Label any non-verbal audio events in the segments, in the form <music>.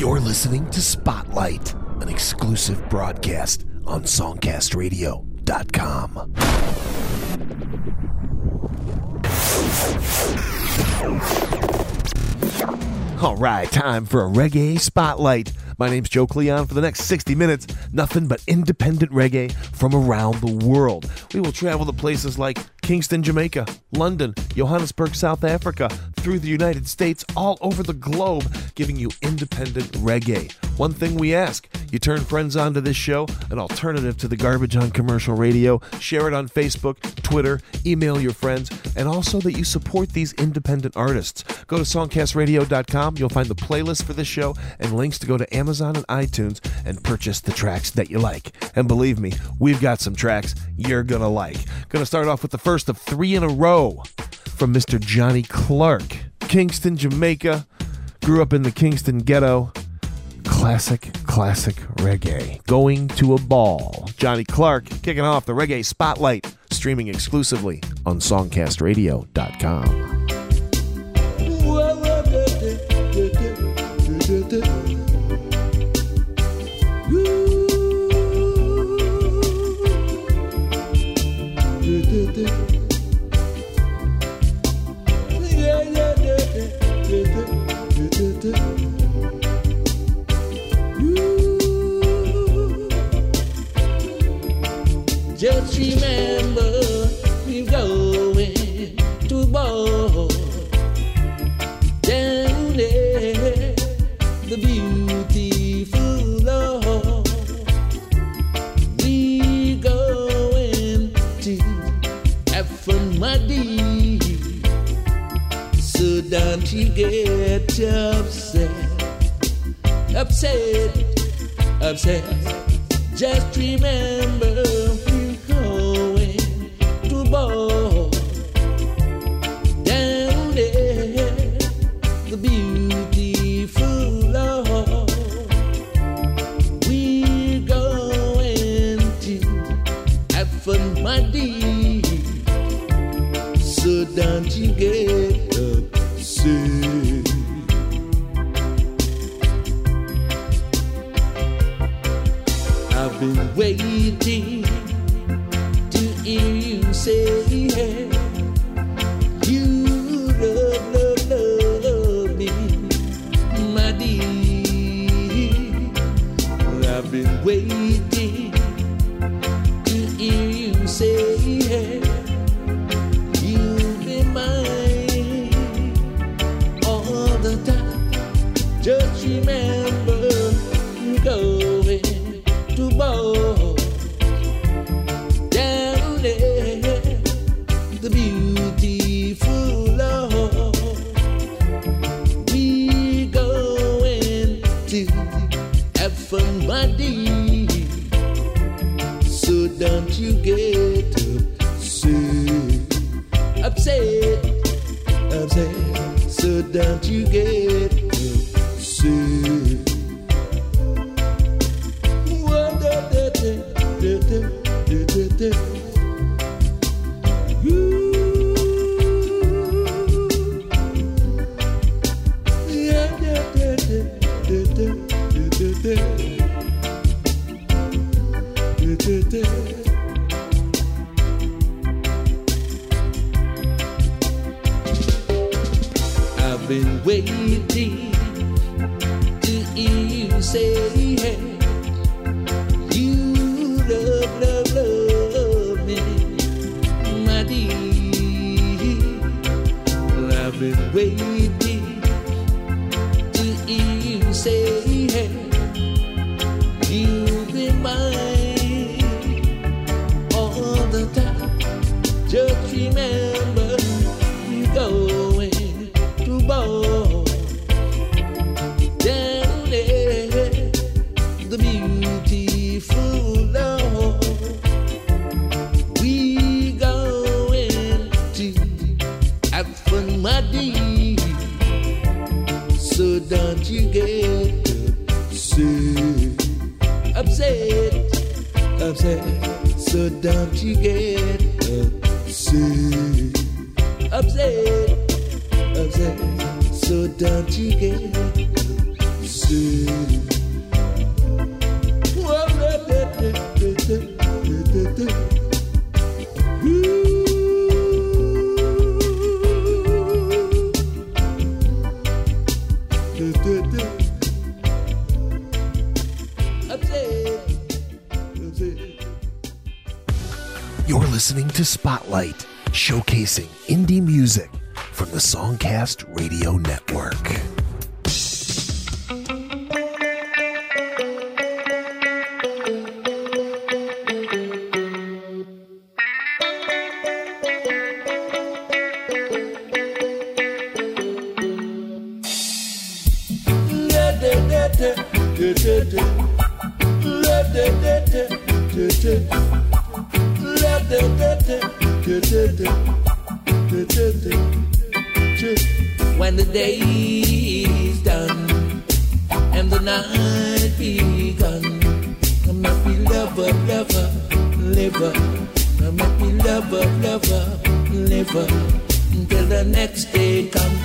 You're listening to Spotlight, an exclusive broadcast on SongcastRadio.com. All right, time for a reggae spotlight. My name's Joe Cleon. For the next 60 minutes, nothing but independent reggae from around the world. We will travel to places like Kingston, Jamaica, London, Johannesburg, South Africa, through the United States, all over the globe, giving you independent reggae. One thing we ask you turn friends onto this show, an alternative to the garbage on commercial radio, share it on Facebook, Twitter, email your friends, and also that you support these independent artists. Go to songcastradio.com, you'll find the playlist for this show and links to go to Amazon and iTunes and purchase the tracks that you like. And believe me, we've got some tracks you're gonna like. Gonna start off with the first of three in a row from Mr. Johnny Clark. Kingston, Jamaica. Grew up in the Kingston ghetto. Classic, classic reggae. Going to a ball. Johnny Clark kicking off the reggae spotlight, streaming exclusively on songcastradio.com. Don't you get upset, upset, upset. Just remember we're going to ball down there, the beautiful Lord. We're going to have fun, my dear. So don't you get I've been waiting to hear you say been waiting to hear you say hey. You love, love, love me, my dear. I've been waiting to hear you say upset. So don't you get upset, upset, upset. So don't you get When the day is done and the night begun, I'm happy lover, lover, liver. I'm happy lover, lover, liver. Until the next day come.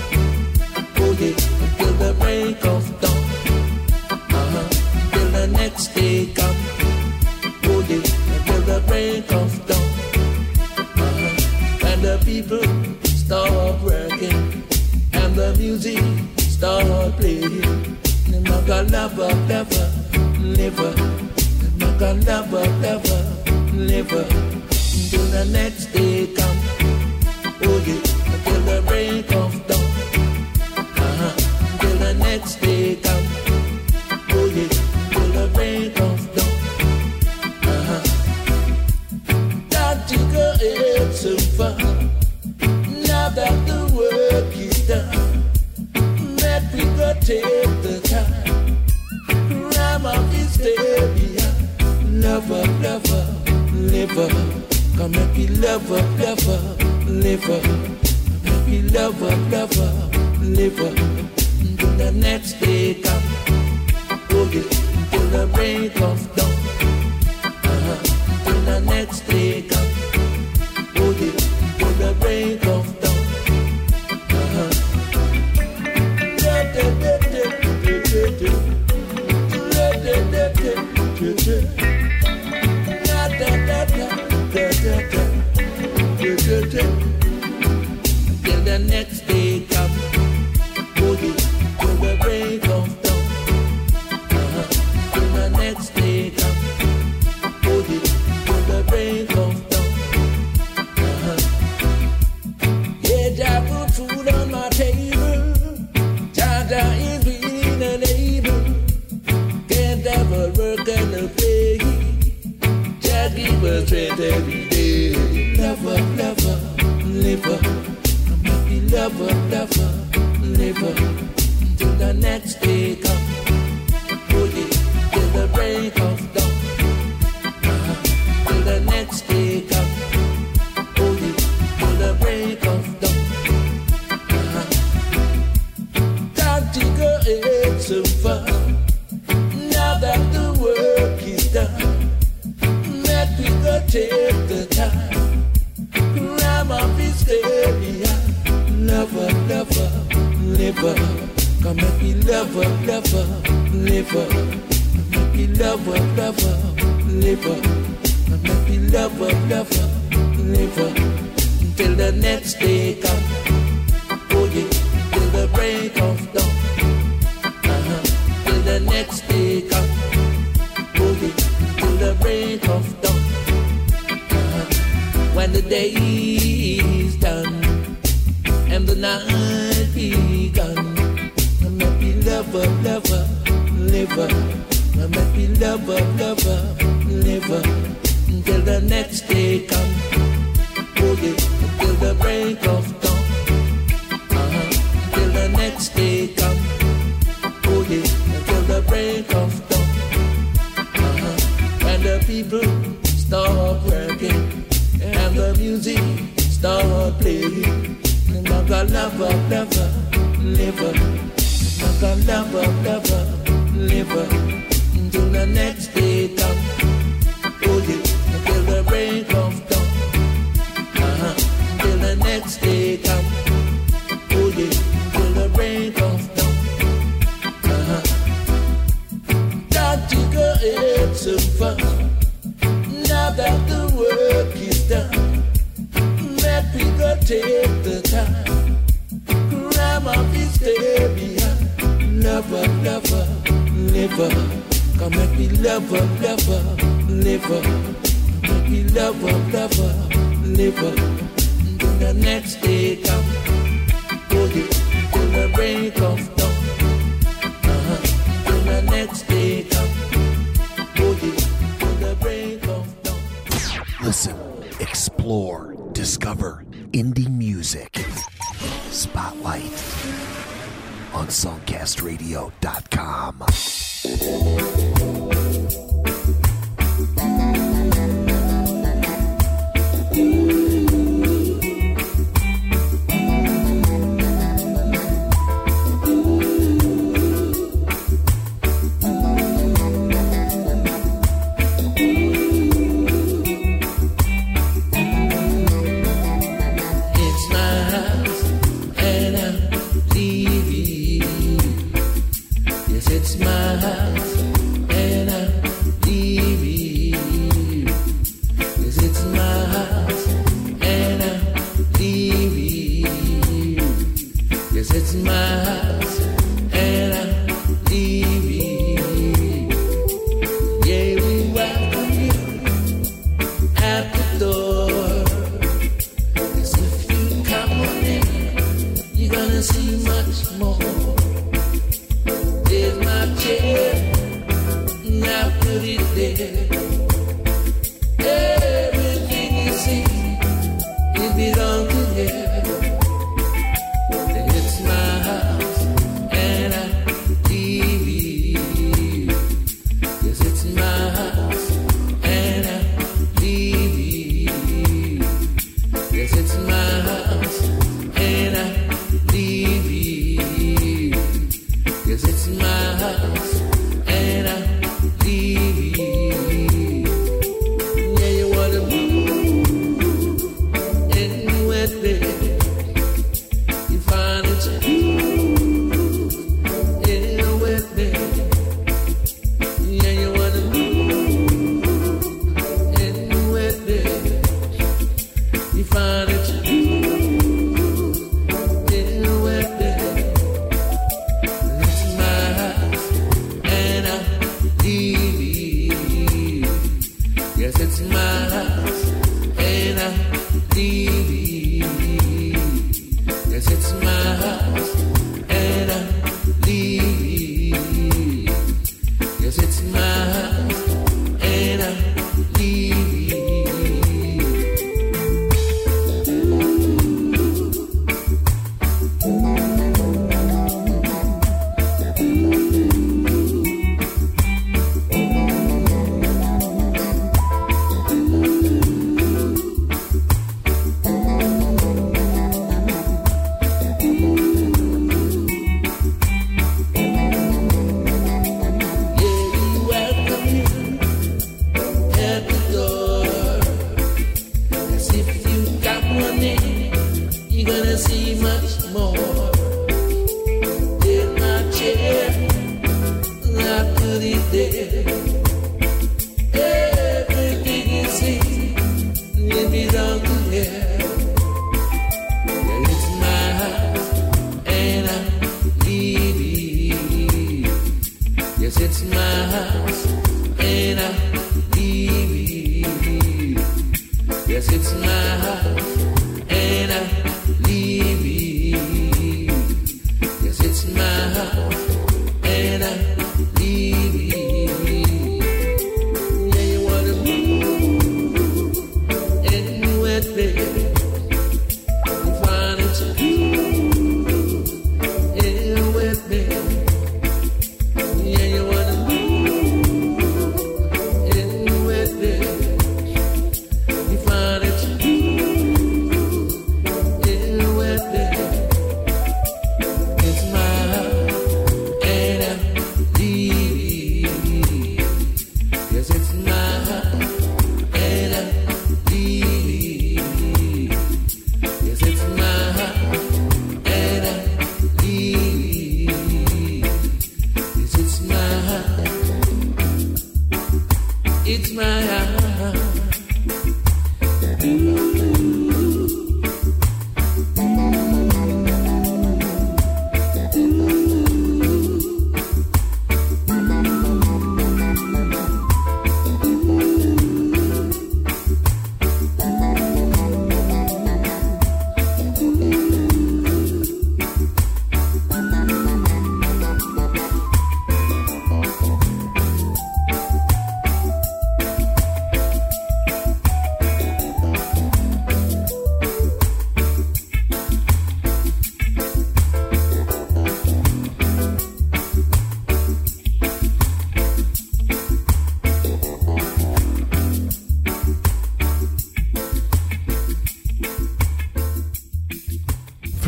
Oh yeah, until the break of dawn. Uh-huh. Until the next day music start playing. never, maga never, never, never, never, maga lava lava liver. Until the next day come, lover, lover, make me lover, lover, liver. Liver. Maga lava, lava, liver. live up, make love love up, live up.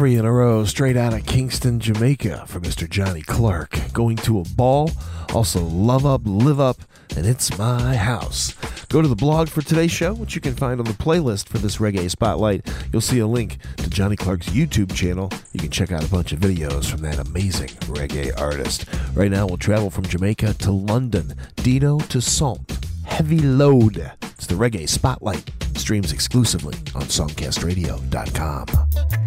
three in a row straight out of Kingston, Jamaica for Mr. Johnny Clark. Going to a ball, also Love Up, Live Up, and It's My House. Go to the blog for today's show, which you can find on the playlist for this Reggae Spotlight. You'll see a link to Johnny Clark's YouTube channel. You can check out a bunch of videos from that amazing reggae artist. Right now, we'll travel from Jamaica to London, Dino to Salt. Heavy Load. It's the Reggae Spotlight. Streams exclusively on SongcastRadio.com.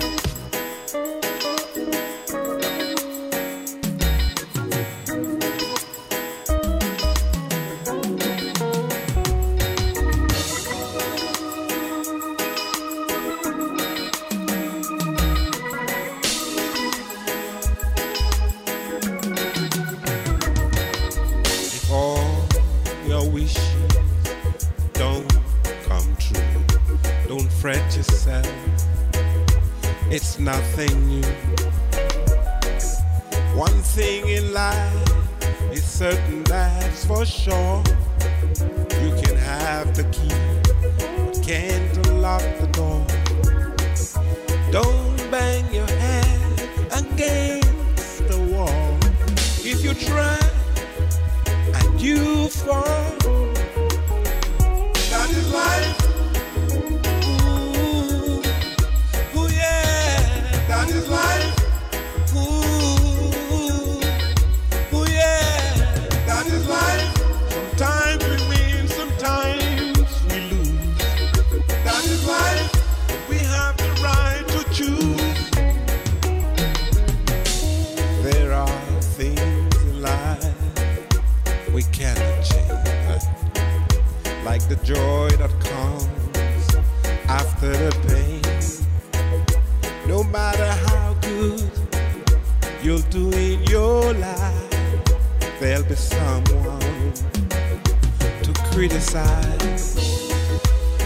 Criticize.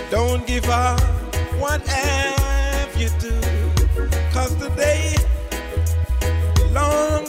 Don't give up whatever you do, cause the day belongs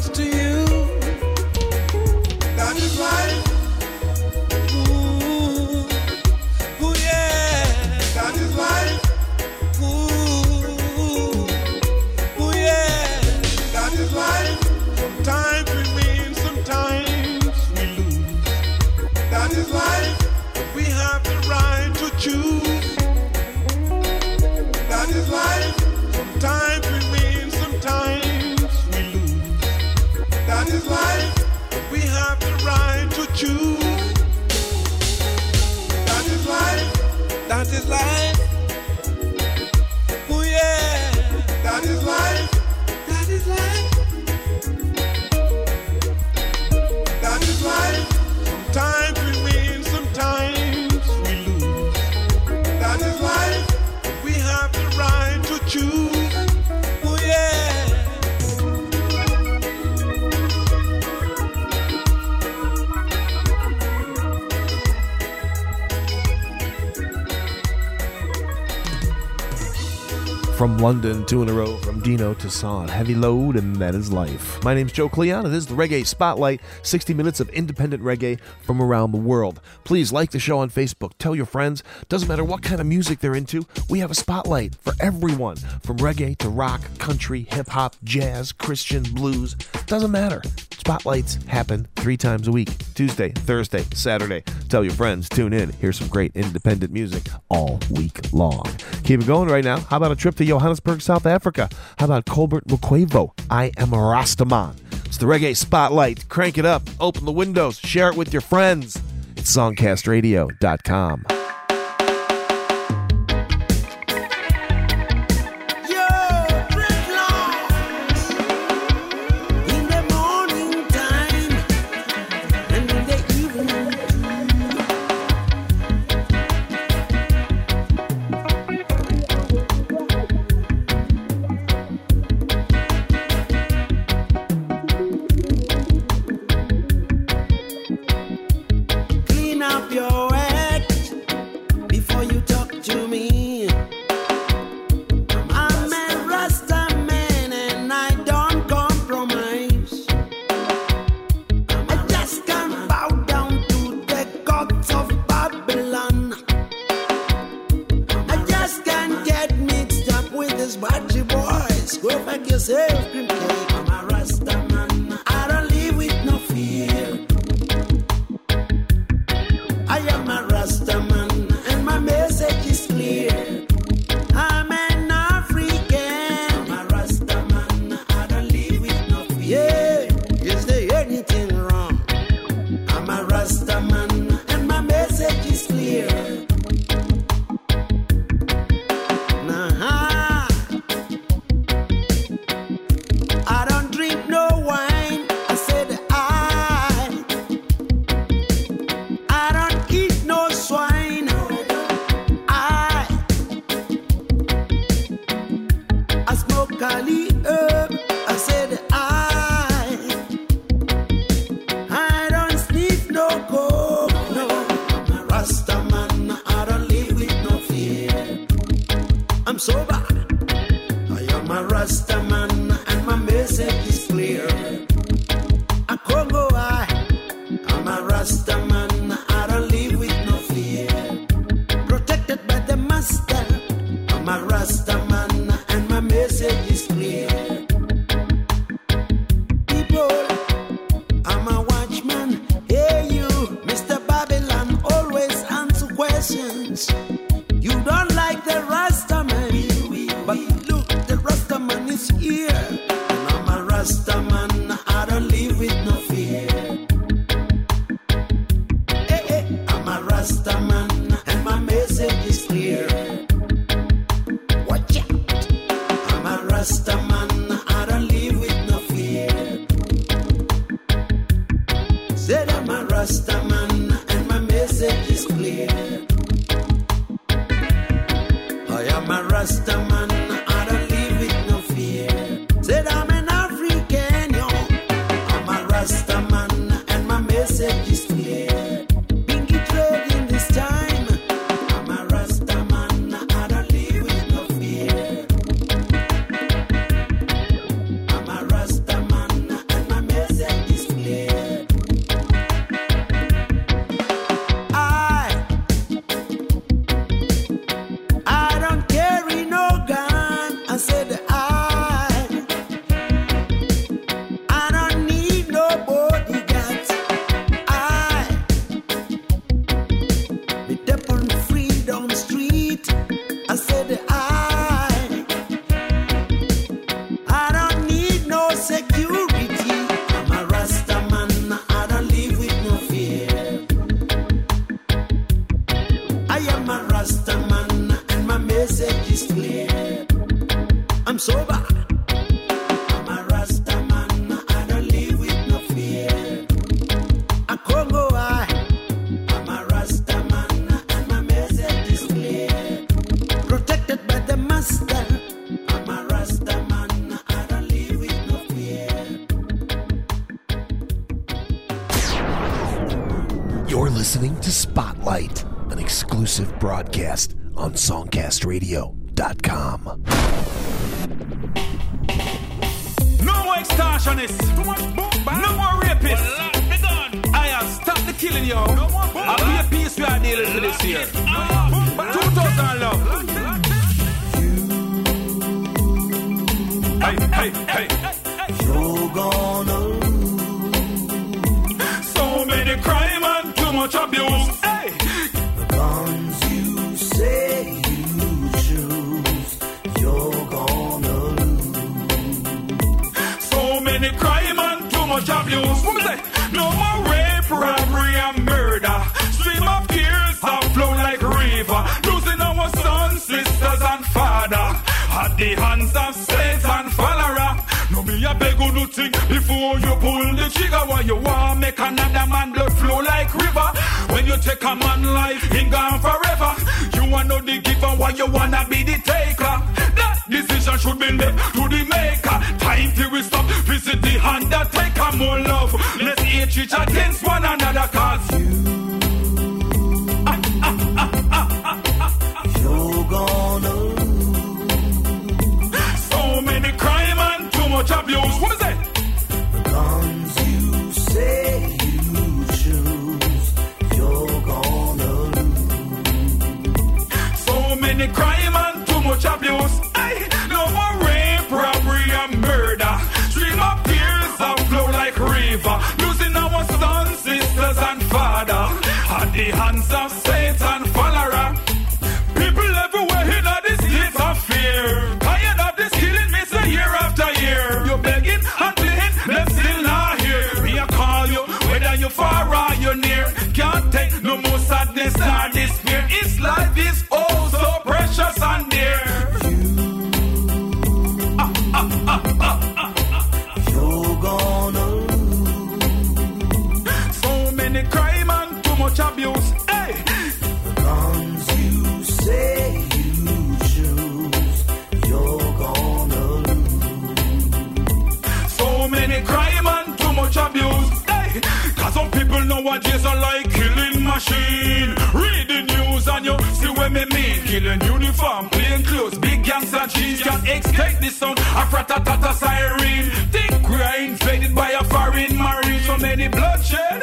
London, two in a row, from Dino to Son. Heavy load, and that is life. My name's Joe Cleon, and this is the Reggae Spotlight 60 minutes of independent reggae from around the world. Please like the show on Facebook, tell your friends. Doesn't matter what kind of music they're into, we have a spotlight for everyone from reggae to rock, country, hip hop, jazz, Christian, blues. Doesn't matter. Spotlights happen three times a week Tuesday, Thursday, Saturday. Tell your friends, tune in, hear some great independent music all week long. Keep it going right now. How about a trip to Johannesburg, South Africa? How about Colbert Mukwevho? I am a Rastaman. It's the Reggae Spotlight. Crank it up, open the windows, share it with your friends. It's songcastradio.com. I'm sober. I'm a Rasta man. I don't live with no fear. A Congo I. I'm a Rasta man and my message is clear. Protected by the master. I'm a Rasta man. I don't live with no fear. You're listening to Spotlight, an exclusive broadcast on SongcastRadio.com. No more extortionists. No more rapists. I have stopped the killing, yo. I'll be a peace we are dealing with this year. 2000 love. Hey, hey, hey. You're gonna lose. So many crime and too much abuse. Hands of Satan follower. No be a beg you think before you pull the trigger. Why you want make another man blood flow like river? When you take a man life, he gone forever. You want know the giver, why you wanna be the taker? That decision should be left to the maker. Time till we stop, visit the undertaker. More love, let's hate each against one another. Cause You're too. What is it? Nowadays are like killing machine. Read the news and you see what me mean. Killing uniform, plain clothes, big gangster jeans. Can't escape the sound of ratatata siren. Think we are invaded by a foreign marine. So many bloodshed.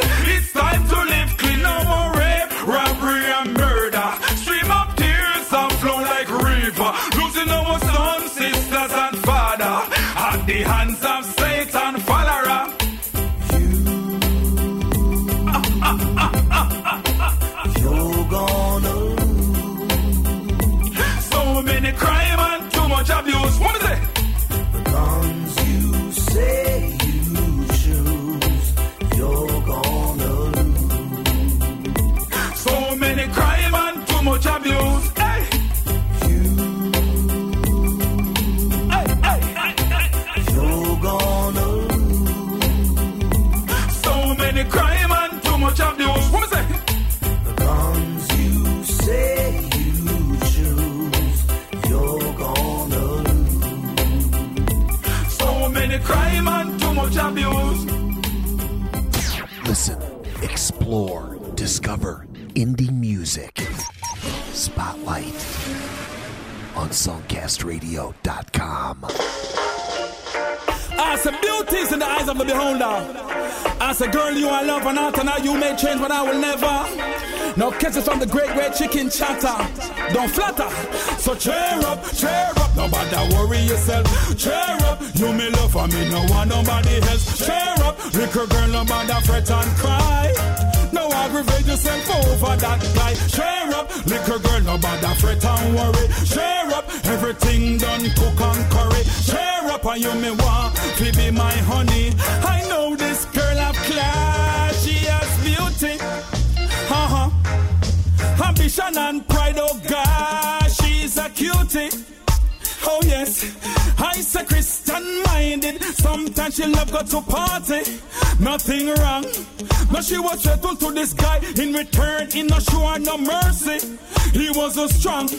songcastradio.com. I a beauty is in the eyes of the beholder. I a girl you are love and after now you may change, but I will never. No kisses from the great red chicken chatter. Don't flatter. So cheer up, cheer up. Nobody worry yourself. Cheer up. You me love for me, no one nobody else. Cheer up. Little girl, nobody fret and cry. No aggravate yourself over that guy. Cheer up, little girl, nobody fret and worry. Cheer up, everything done cook and curry. Cheer up, and you me want to be my honey. I know this girl of class, she has beauty. Uh-huh. Ambition and pride, oh God, she's a cutie. Oh yes, I say Christian minded. Sometimes she love go to party. Nothing wrong. No, she was faithful to this guy. In return, he no show her no mercy. He was so strong.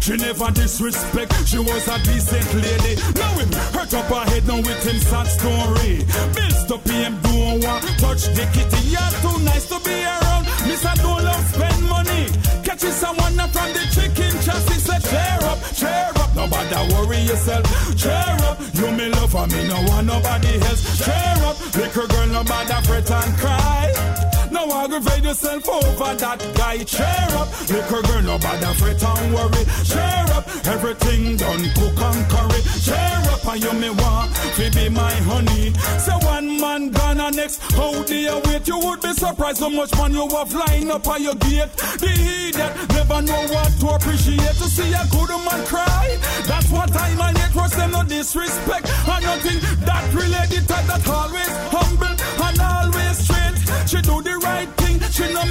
She never disrespect. She was a decent lady. Now him hurt up her head now with him sad story. Bills to pay him don't want touch the kitty. You're too nice to be around. Miss I don't love spend money. Catching someone up from the chicken chassis. Say up, cheer worry yourself. Cheer up. You me love for me. No one nobody else. Cheer up. Little girl nobody fret and cry. No aggravate yourself over that guy. Cheer up. Little girl nobody fret and worry. Cheer up. Everything done cook and curry. Cheer up. And you me want to be my honey. So one man gone and next. How do you wait? You would be surprised how much man you have lying up on your gate. The idiot never know what to appreciate. To see a good man cry. That's what and yet was them no disrespect. And nothing that related to that always humble and always straight. She do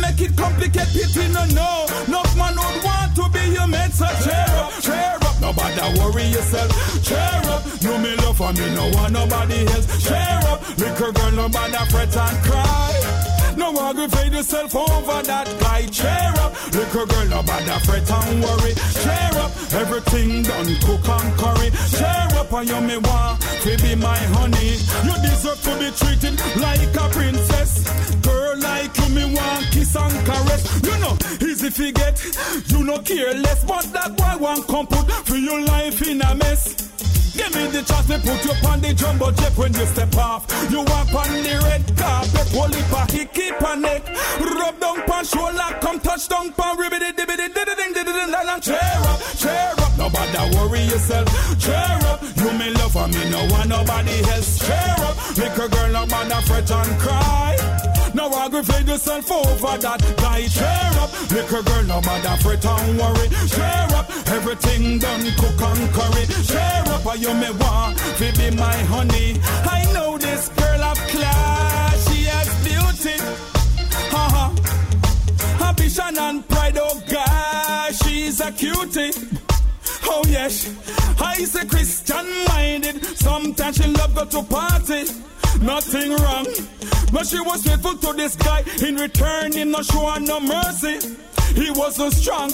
make it complicated. Pity no no. No man would want to be your mate. So cheer up, cheer up. Nobody worry yourself. Cheer up. You me love for me. No one nobody else. Cheer up. Little girl nobody fret and cry. No aggravate yourself over that guy. Cheer up, little girl, nobody fret and worry. Cheer up, everything done cook and curry. Cheer up, and you me want to be my honey. You deserve to be treated like a princess. Girl like you, me want kiss and caress. You know, easy to get, you no care less, but that boy want come put for your life in a mess. Give me the chance to put you on the jumbo jet when you step off. You walk on the red carpet, hold it he keep a neck. Rub down pan shoulder, come touch down pan, ribbity dibbity diddity diddity diddity Cheer up, cheer up, nobody worry yourself. Cheer up, you me love for me, no one nobody else. Cheer up, little girl, nobody fret and cry. Now I go aggravate yourself over that guy. Cheer up, little girl, nobody fret and worry. Cheer up, everything done cook and curry. Cheer up, and you me want to be my honey. I know this girl of class, she has beauty. Uh-huh. Ambition and pride, oh God, she's a cutie. Oh yes, I say Christian minded. Sometimes she love go to party. Nothing wrong, but she was faithful to this guy. In return, he no show her no mercy. He was so strong.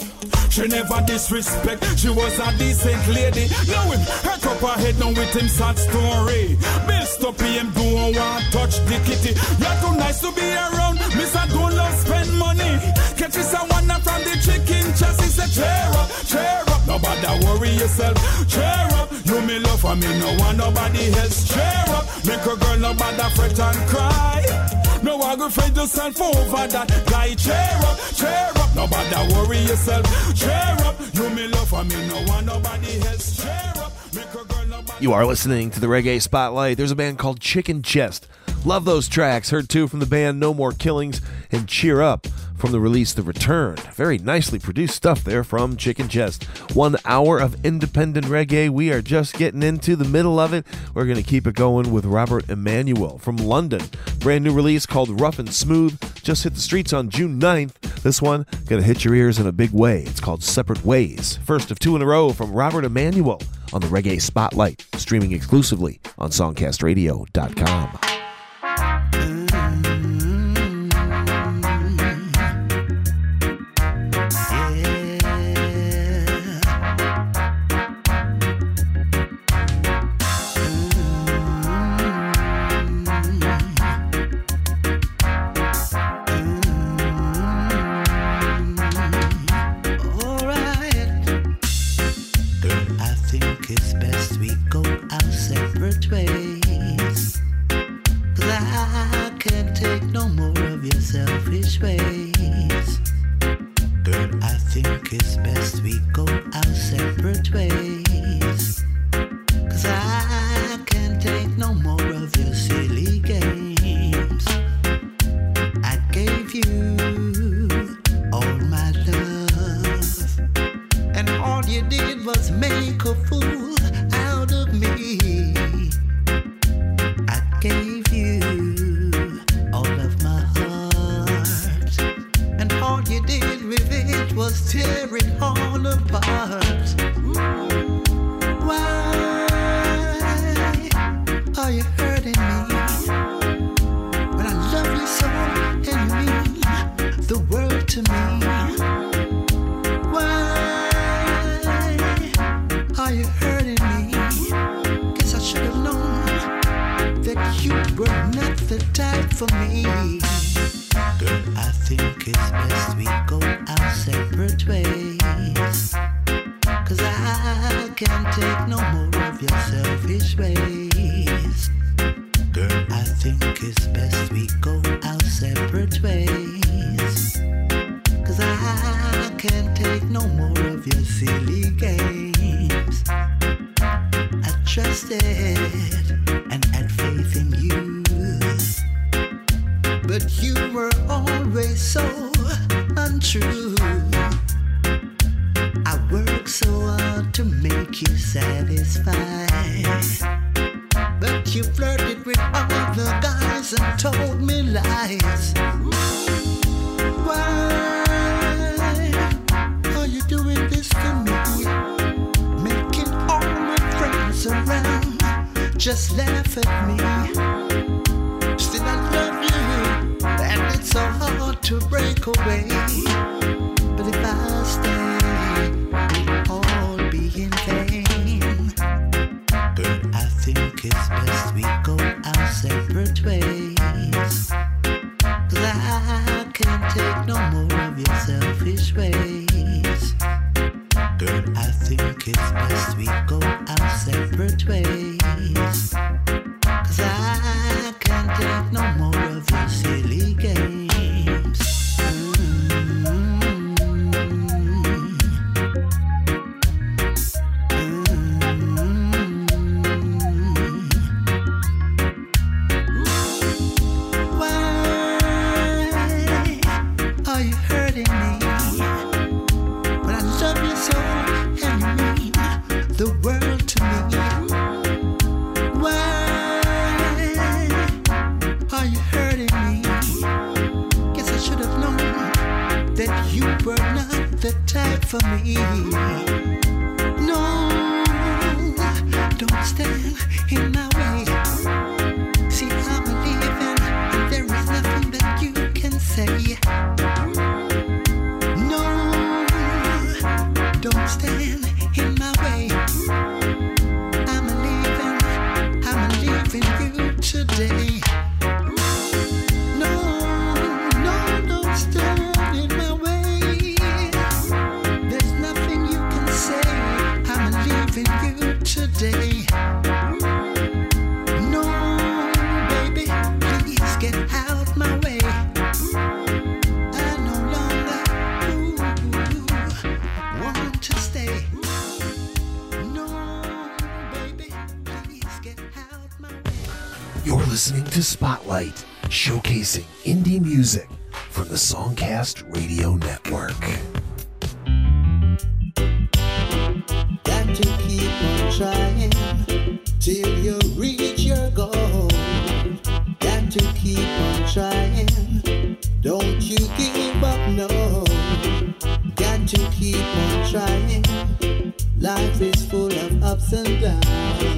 She never disrespect. She was a decent lady. Now him hurt up her head now with him sad story. Bill stop him don't want touch the kitty. You're too nice to be around. Miss I don't love spend money. Catch someone not from the chicken chassis. Say cheer up, cheer Nobody worry yourself. Cheer up. You me love me. No nobody else. Cheer up. Make a girl nobody fret and cry. No yourself over that guy. Cheer up, cheer up. Nobody worry yourself. Cheer up. You me love me. No nobody else. Cheer up. Make a girl nobody. You are listening to the Reggae Spotlight. There's a band called Chicken Chest. Love those tracks. Heard two from the band No More Killings and Cheer Up from the release The Return. Very nicely produced stuff there from Chicken Chest. One hour of independent reggae. We are just getting into the middle of it. We're going to keep it going with Robert Emmanuel from London. Brand new release called Rough and Smooth. Just hit the streets on June 9th. This one going to hit your ears in a big way. It's called Separate Ways. First of two in a row from Robert Emmanuel on the Reggae Spotlight, streaming exclusively on songcastradio.com. you did was make a fool out of me. I gave you all of my heart, and all you did with it was tear it all apart. for me. this way. Don't you give up, no. Got to keep on trying. Life is full of ups and downs.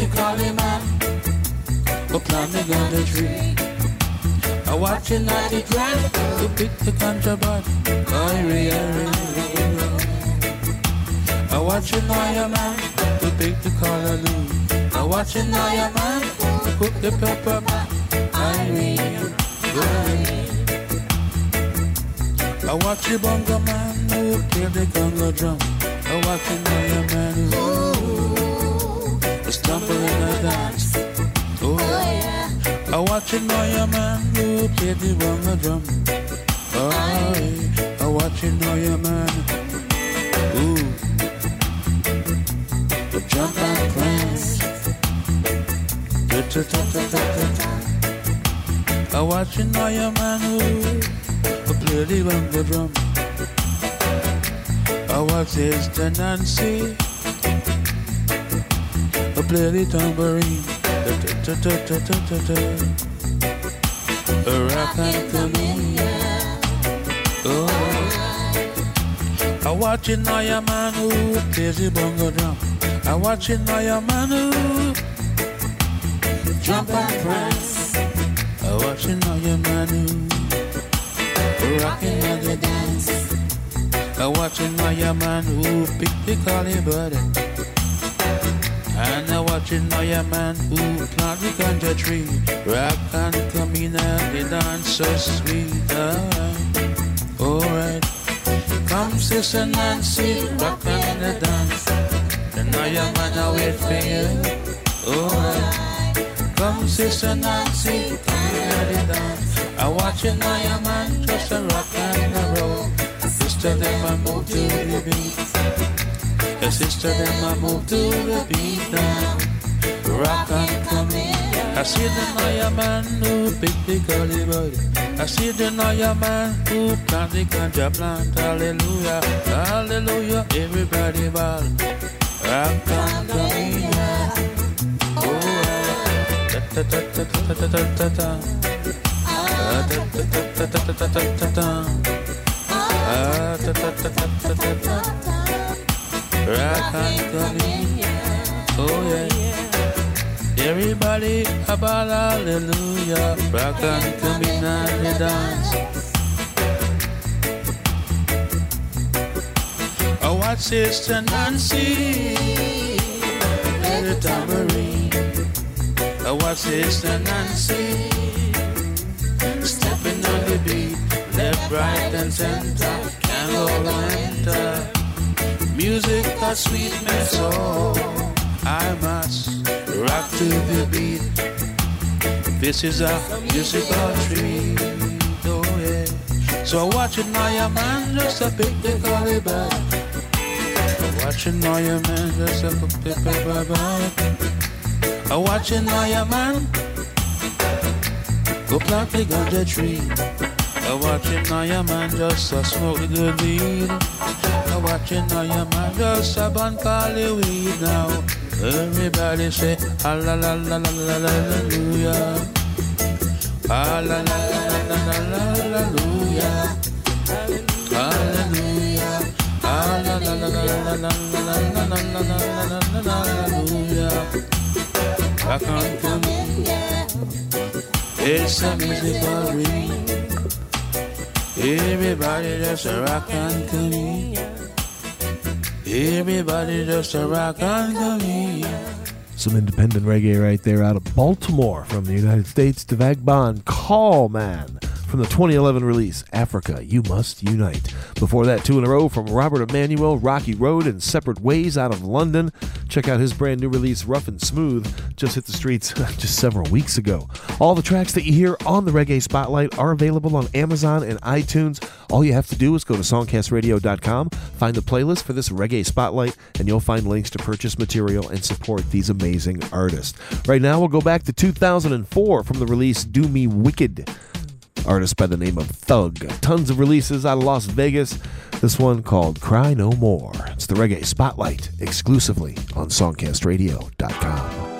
You call him, man? Go climbing on the tree. I watch you not the drive to pick the contraband. I watch you now, your man, to pick the color. I watch you now, your man, to cook the pepper. I watch you bongo man who play the congo drum. I watch you now, your man who stumble in a dance. Oh, I watch you now, your man who play the bongo drum. Oh, I watch you now, your man. Ooh, the jump and prance. I watch you now, your man who play the bongo drum. I watch Sister Nancy. Play the tambourine. A rock and come Oh, I watch it now, your man who plays the bongo drum. I watch it now, your man who jump and prance. I watch it now, your man who rocking on the dance. I watch it now, your man who pick the collie body. And I watch it now, your man who plant the ganja tree. Rock and come in and the dance so sweet. Ah, Alright. Come Sister Nancy, rock on the dance. And now your man I wait for you. Oh, come Sister Nancy, come here the dance. I watch you now your man just a rock and a roll. Sister them I move to the beat. The sister them I move to the beat now. Rock and come in. I see the Naya man who pick the curly body. I see the Naya man who plant the ganja plant. Hallelujah, hallelujah. Everybody ball. Rock and come in. Oh, da da da da da da da da. Ah, da da da da da da da da da. Ah, da da da da da da da. Rock and come in. Oh yeah. Everybody about hallelujah, rock and come in and dance. I watch Sister Nancy play the tambourine. I watch Sister Nancy stepping on the beat, left, right, and center. Can't go enter. Music that sweet soul. I must rock to the beat. This is a musical treat. Oh yeah. So I watch it now, your man just a pick the collie back. Watch it now, your man just a pick the back. I watch it now, your man go plant the ganja tree. I watch it now, your man just a smoke the good weed no watching now, your man just a bun call it weed now. Everybody say, hallelujah. Hallelujah. Hallelujah. Hallelujah. I can't come It's a musical ring. Everybody that's a rock and come Everybody just a rock come in. Some independent reggae right there out of Baltimore from the United States. Devag Bond, Call Man from the 2011 release Africa, You Must Unite. Before that, two in a row from Robert Emanuel, Rocky Road, and Separate Ways out of London. Check out his brand new release, Rough and Smooth, just hit the streets <laughs> just several weeks ago. All the tracks that you hear on the Reggae Spotlight are available on Amazon and iTunes. All you have to do is go to songcastradio.com, find the playlist for this Reggae Spotlight, and you'll find links to purchase material and support these amazing artists. Right now, we'll go back to 2004 from the release Do Me Wicked artist by the name of Thug. Tons of releases out of Las Vegas. This one called Cry No More. It's the Reggae Spotlight exclusively on SongcastRadio.com.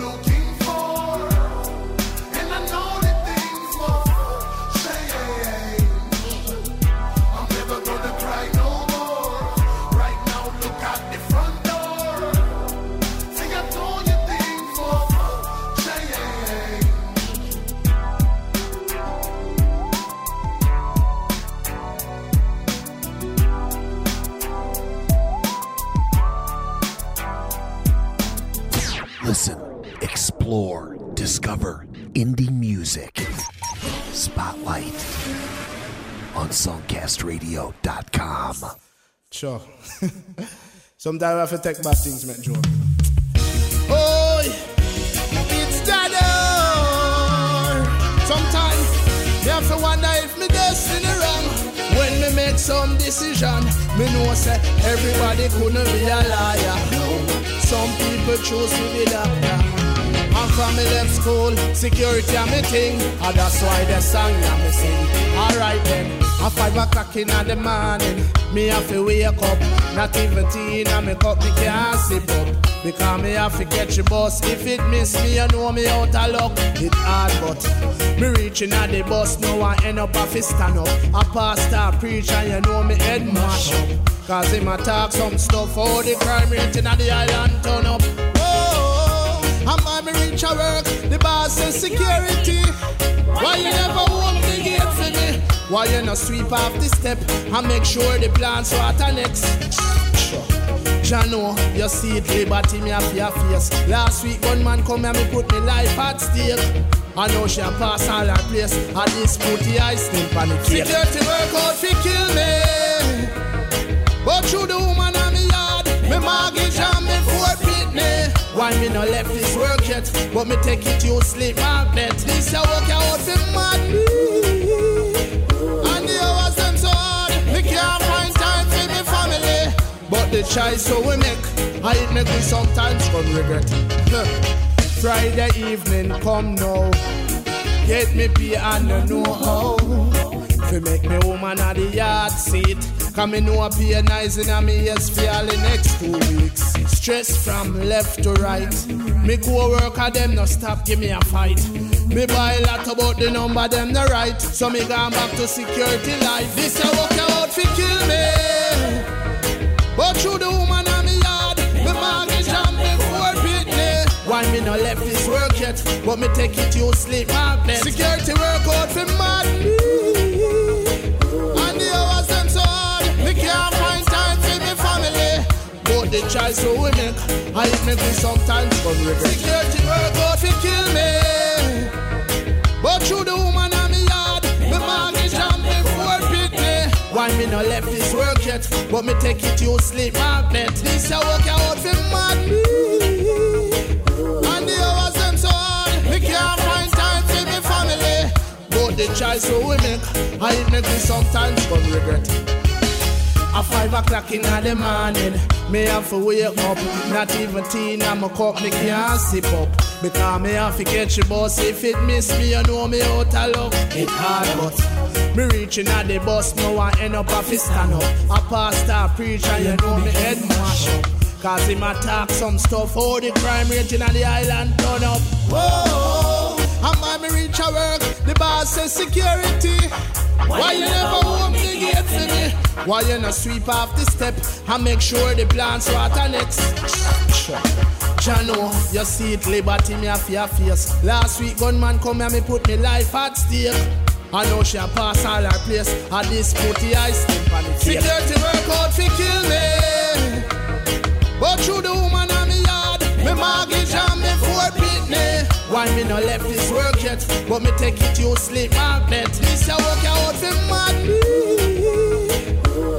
what on songcastradio.com. Sure. <laughs> Sometimes I have to take back things, man, Joe. Oh, it's that hour. Sometimes me have to wonder if me destiny wrong. When me make some decision, me know say everybody couldn't be a liar. Some people choose to be doctor. From me left school, security a me thing. And ah, that's why the song ya me sing. Alright then, at five o'clock in the morning, me have to wake up. Not even tea in me cup, me can't sip up. Because me have to catch the bus. If it miss me, you know me out of luck. It hard, but me reaching at the bus, no I end up off stand up. A pastor preach and you know me head mash up. Cause him a talk some stuff, how the crime rate in the island turn up. And by me reach a work, the boss says security. Why you never open the gate for me? Why you not sweep off the step and make sure the plants water next? Sure. know you see it, liberty me off your face. Last week, one man come and me put me life at stake. I know she a pass all her place. At this put the ice stamp on the cake. Security work out fi kill me. But through the woman on me yard, me mortgage Why me no left this work yet? But me take it to sleep magnet. This a work out for mad. And the hours them so hard, me can't find time for me family. But the choice so we make, I it make me sometimes come regret. <laughs> Friday evening come now, get me pay and no know how. Fi make me woman at the yard seat. Come me I pay nice in a me yes for all the next two weeks. Stress from left to right. Me go work at them no stop give me a fight. Me buy a lot about the number them no right. So me gone back to security life. This a work out fi kill me. But through the woman on me yard, me mortgage and forfeit me. Why me no left this work yet? But me take it to sleep magnet. Security work out for mad me. The choice so we make, I make me sometimes come regret. Security work out for kill me. But through the woman on me yard, me mortgage and me forfeit me. Why me no left this work yet? But me take it to sleep magnet. This a work out for mad me. And the hours them so hard, me can't find time for me family. But the choice so we make, I make me sometimes come regret. At five o'clock in the morning, me have to wake up. Not even tea in my cup, me can't sip up. Because me have to catch the bus. If it miss me, you know me out of luck. It hard, but me reaching at the bus, no I end up his stand up. A pastor preacher, you know me head mash up. Cause him attack some stuff, how the crime rate in the island turn up. Whoa, and by me reach a work, the boss says security. Why you never open the gate for me? Why you not sweep off the step and make sure the plants water next? Sure. Jano, you see it, liberty me off your face. Last week, gunman come and me put me life at stake. I know she a pass all her place. At this put the ice stamp on cake. Security work out fi kill me. But through the woman on me yard, me mortgage and me forfeit me. Why me no left this work yet? But me take it you sleep magnet. This a work out for mad me.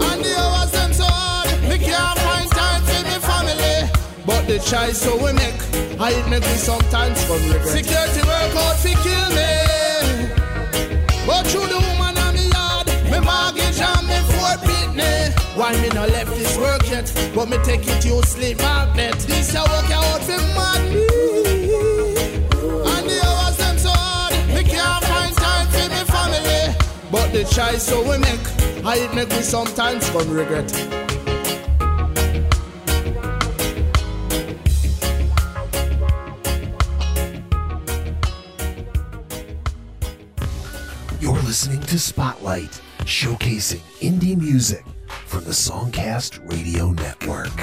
And the hours them so hard, me can't find time for me family. But the choice so we make, I it make me sometimes from regret. Security work out for kill me. But you the woman on me yard, me mortgage and me forfeit me. Why me no left this work yet? But me take it you sleep magnet. This a work out for mad me. But the choice so we make, I it make me sometimes come regret. You're listening to Spotlight, showcasing indie music from the Songcast Radio Network.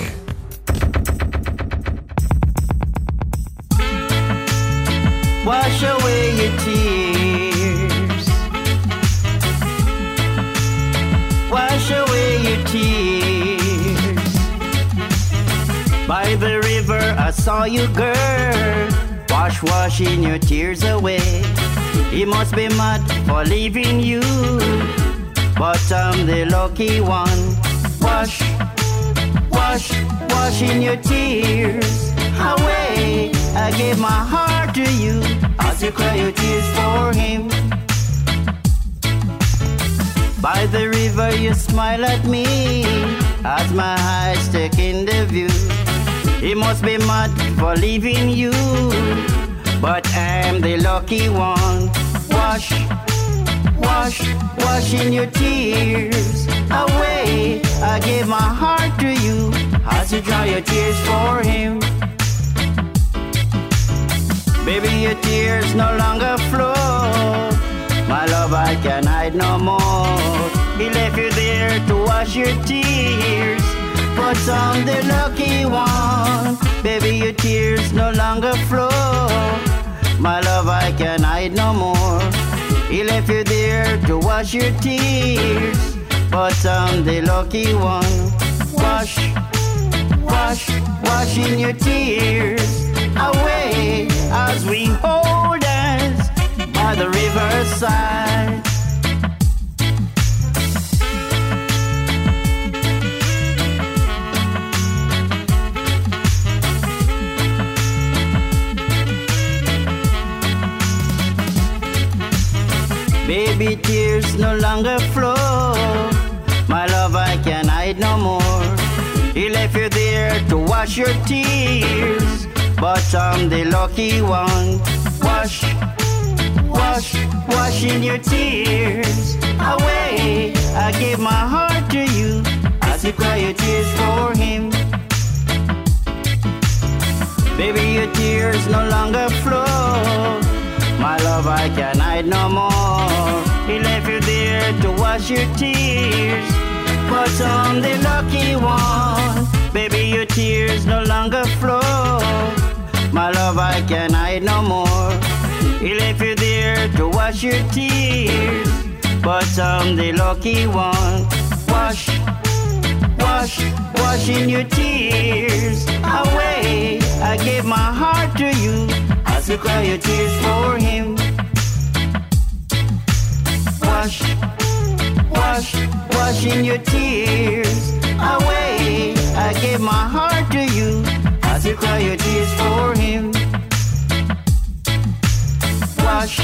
Wash away your tears. Wash away your tears. By the river, I saw you, girl. Wash, washing your tears away. He must be mad for leaving you. But I'm the lucky one. Wash, wash, washing your tears away. I gave my heart to you as you cry your tears for him. By the river, you smile at me as my eyes take in the view. He must be mad for leaving you, but I'm the lucky one. Wash, wash, washing your tears away. I gave my heart to you as you dry your tears for him. Baby, your tears no longer flow. My love, I can hide no more. He left you there to wash your tears. But I'm the lucky one. Baby, your tears no longer flow. My love, I can hide no more. He left you there to wash your tears. But I'm the lucky one. Wash, wash, washing your tears away as we hold by the riverside. Baby, tears no longer flow. My love, I can hide no more. He left you there to wash your tears, but I'm the lucky one. Wash, wash, washing your tears away. I gave my heart to you as you cry your tears for him. Baby, your tears no longer flow. My love, I can hide no more. He left you there to wash your tears. But I'm the lucky one. Baby, your tears no longer flow. My love, I can hide no more. He left you there wash your tears. But I'm the lucky one. Wash, wash, washing your tears away. I gave my heart to you as you cry your tears for him. Wash, wash, washing your tears away. I gave my heart to you as you cry your tears for him. Wash,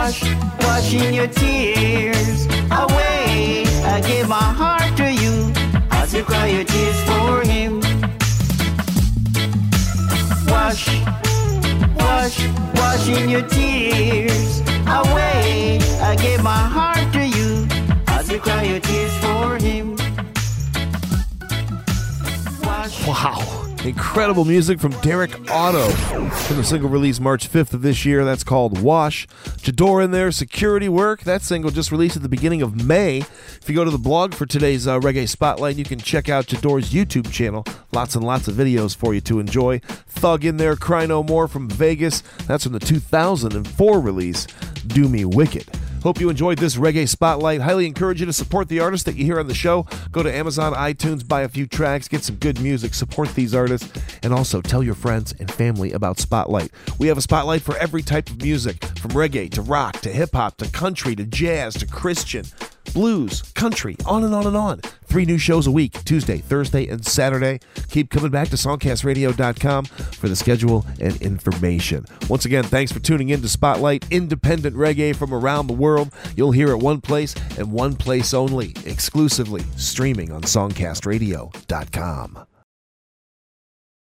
wash, washing your tears away. I gave my heart to you as you cry your tears for him. Wash, wash, washing your tears away. I gave my heart to you as you cry your tears for him. Wash. Wow. Incredible music from Derek Otto from the single released March 5th of this year. That's called Wash. Jador in there, Security Work. That single just released at the beginning of May. If you go to the blog for today's uh, Reggae Spotlight, you can check out Jador's YouTube channel. Lots and lots of videos for you to enjoy. Thug in there, Cry No More from Vegas. That's from the 2004 release, Do Me Wicked. Hope you enjoyed this Reggae Spotlight. Highly encourage you to support the artists that you hear on the show. Go to Amazon, iTunes, buy a few tracks, get some good music, support these artists, and also tell your friends and family about Spotlight. We have a spotlight for every type of music, from reggae to rock to hip hop to country to jazz to Christian. Blues, country, on and on and on. Three new shows a week Tuesday, Thursday, and Saturday. Keep coming back to songcastradio.com for the schedule and information. Once again, thanks for tuning in to Spotlight Independent Reggae from around the world. You'll hear it one place and one place only, exclusively streaming on songcastradio.com.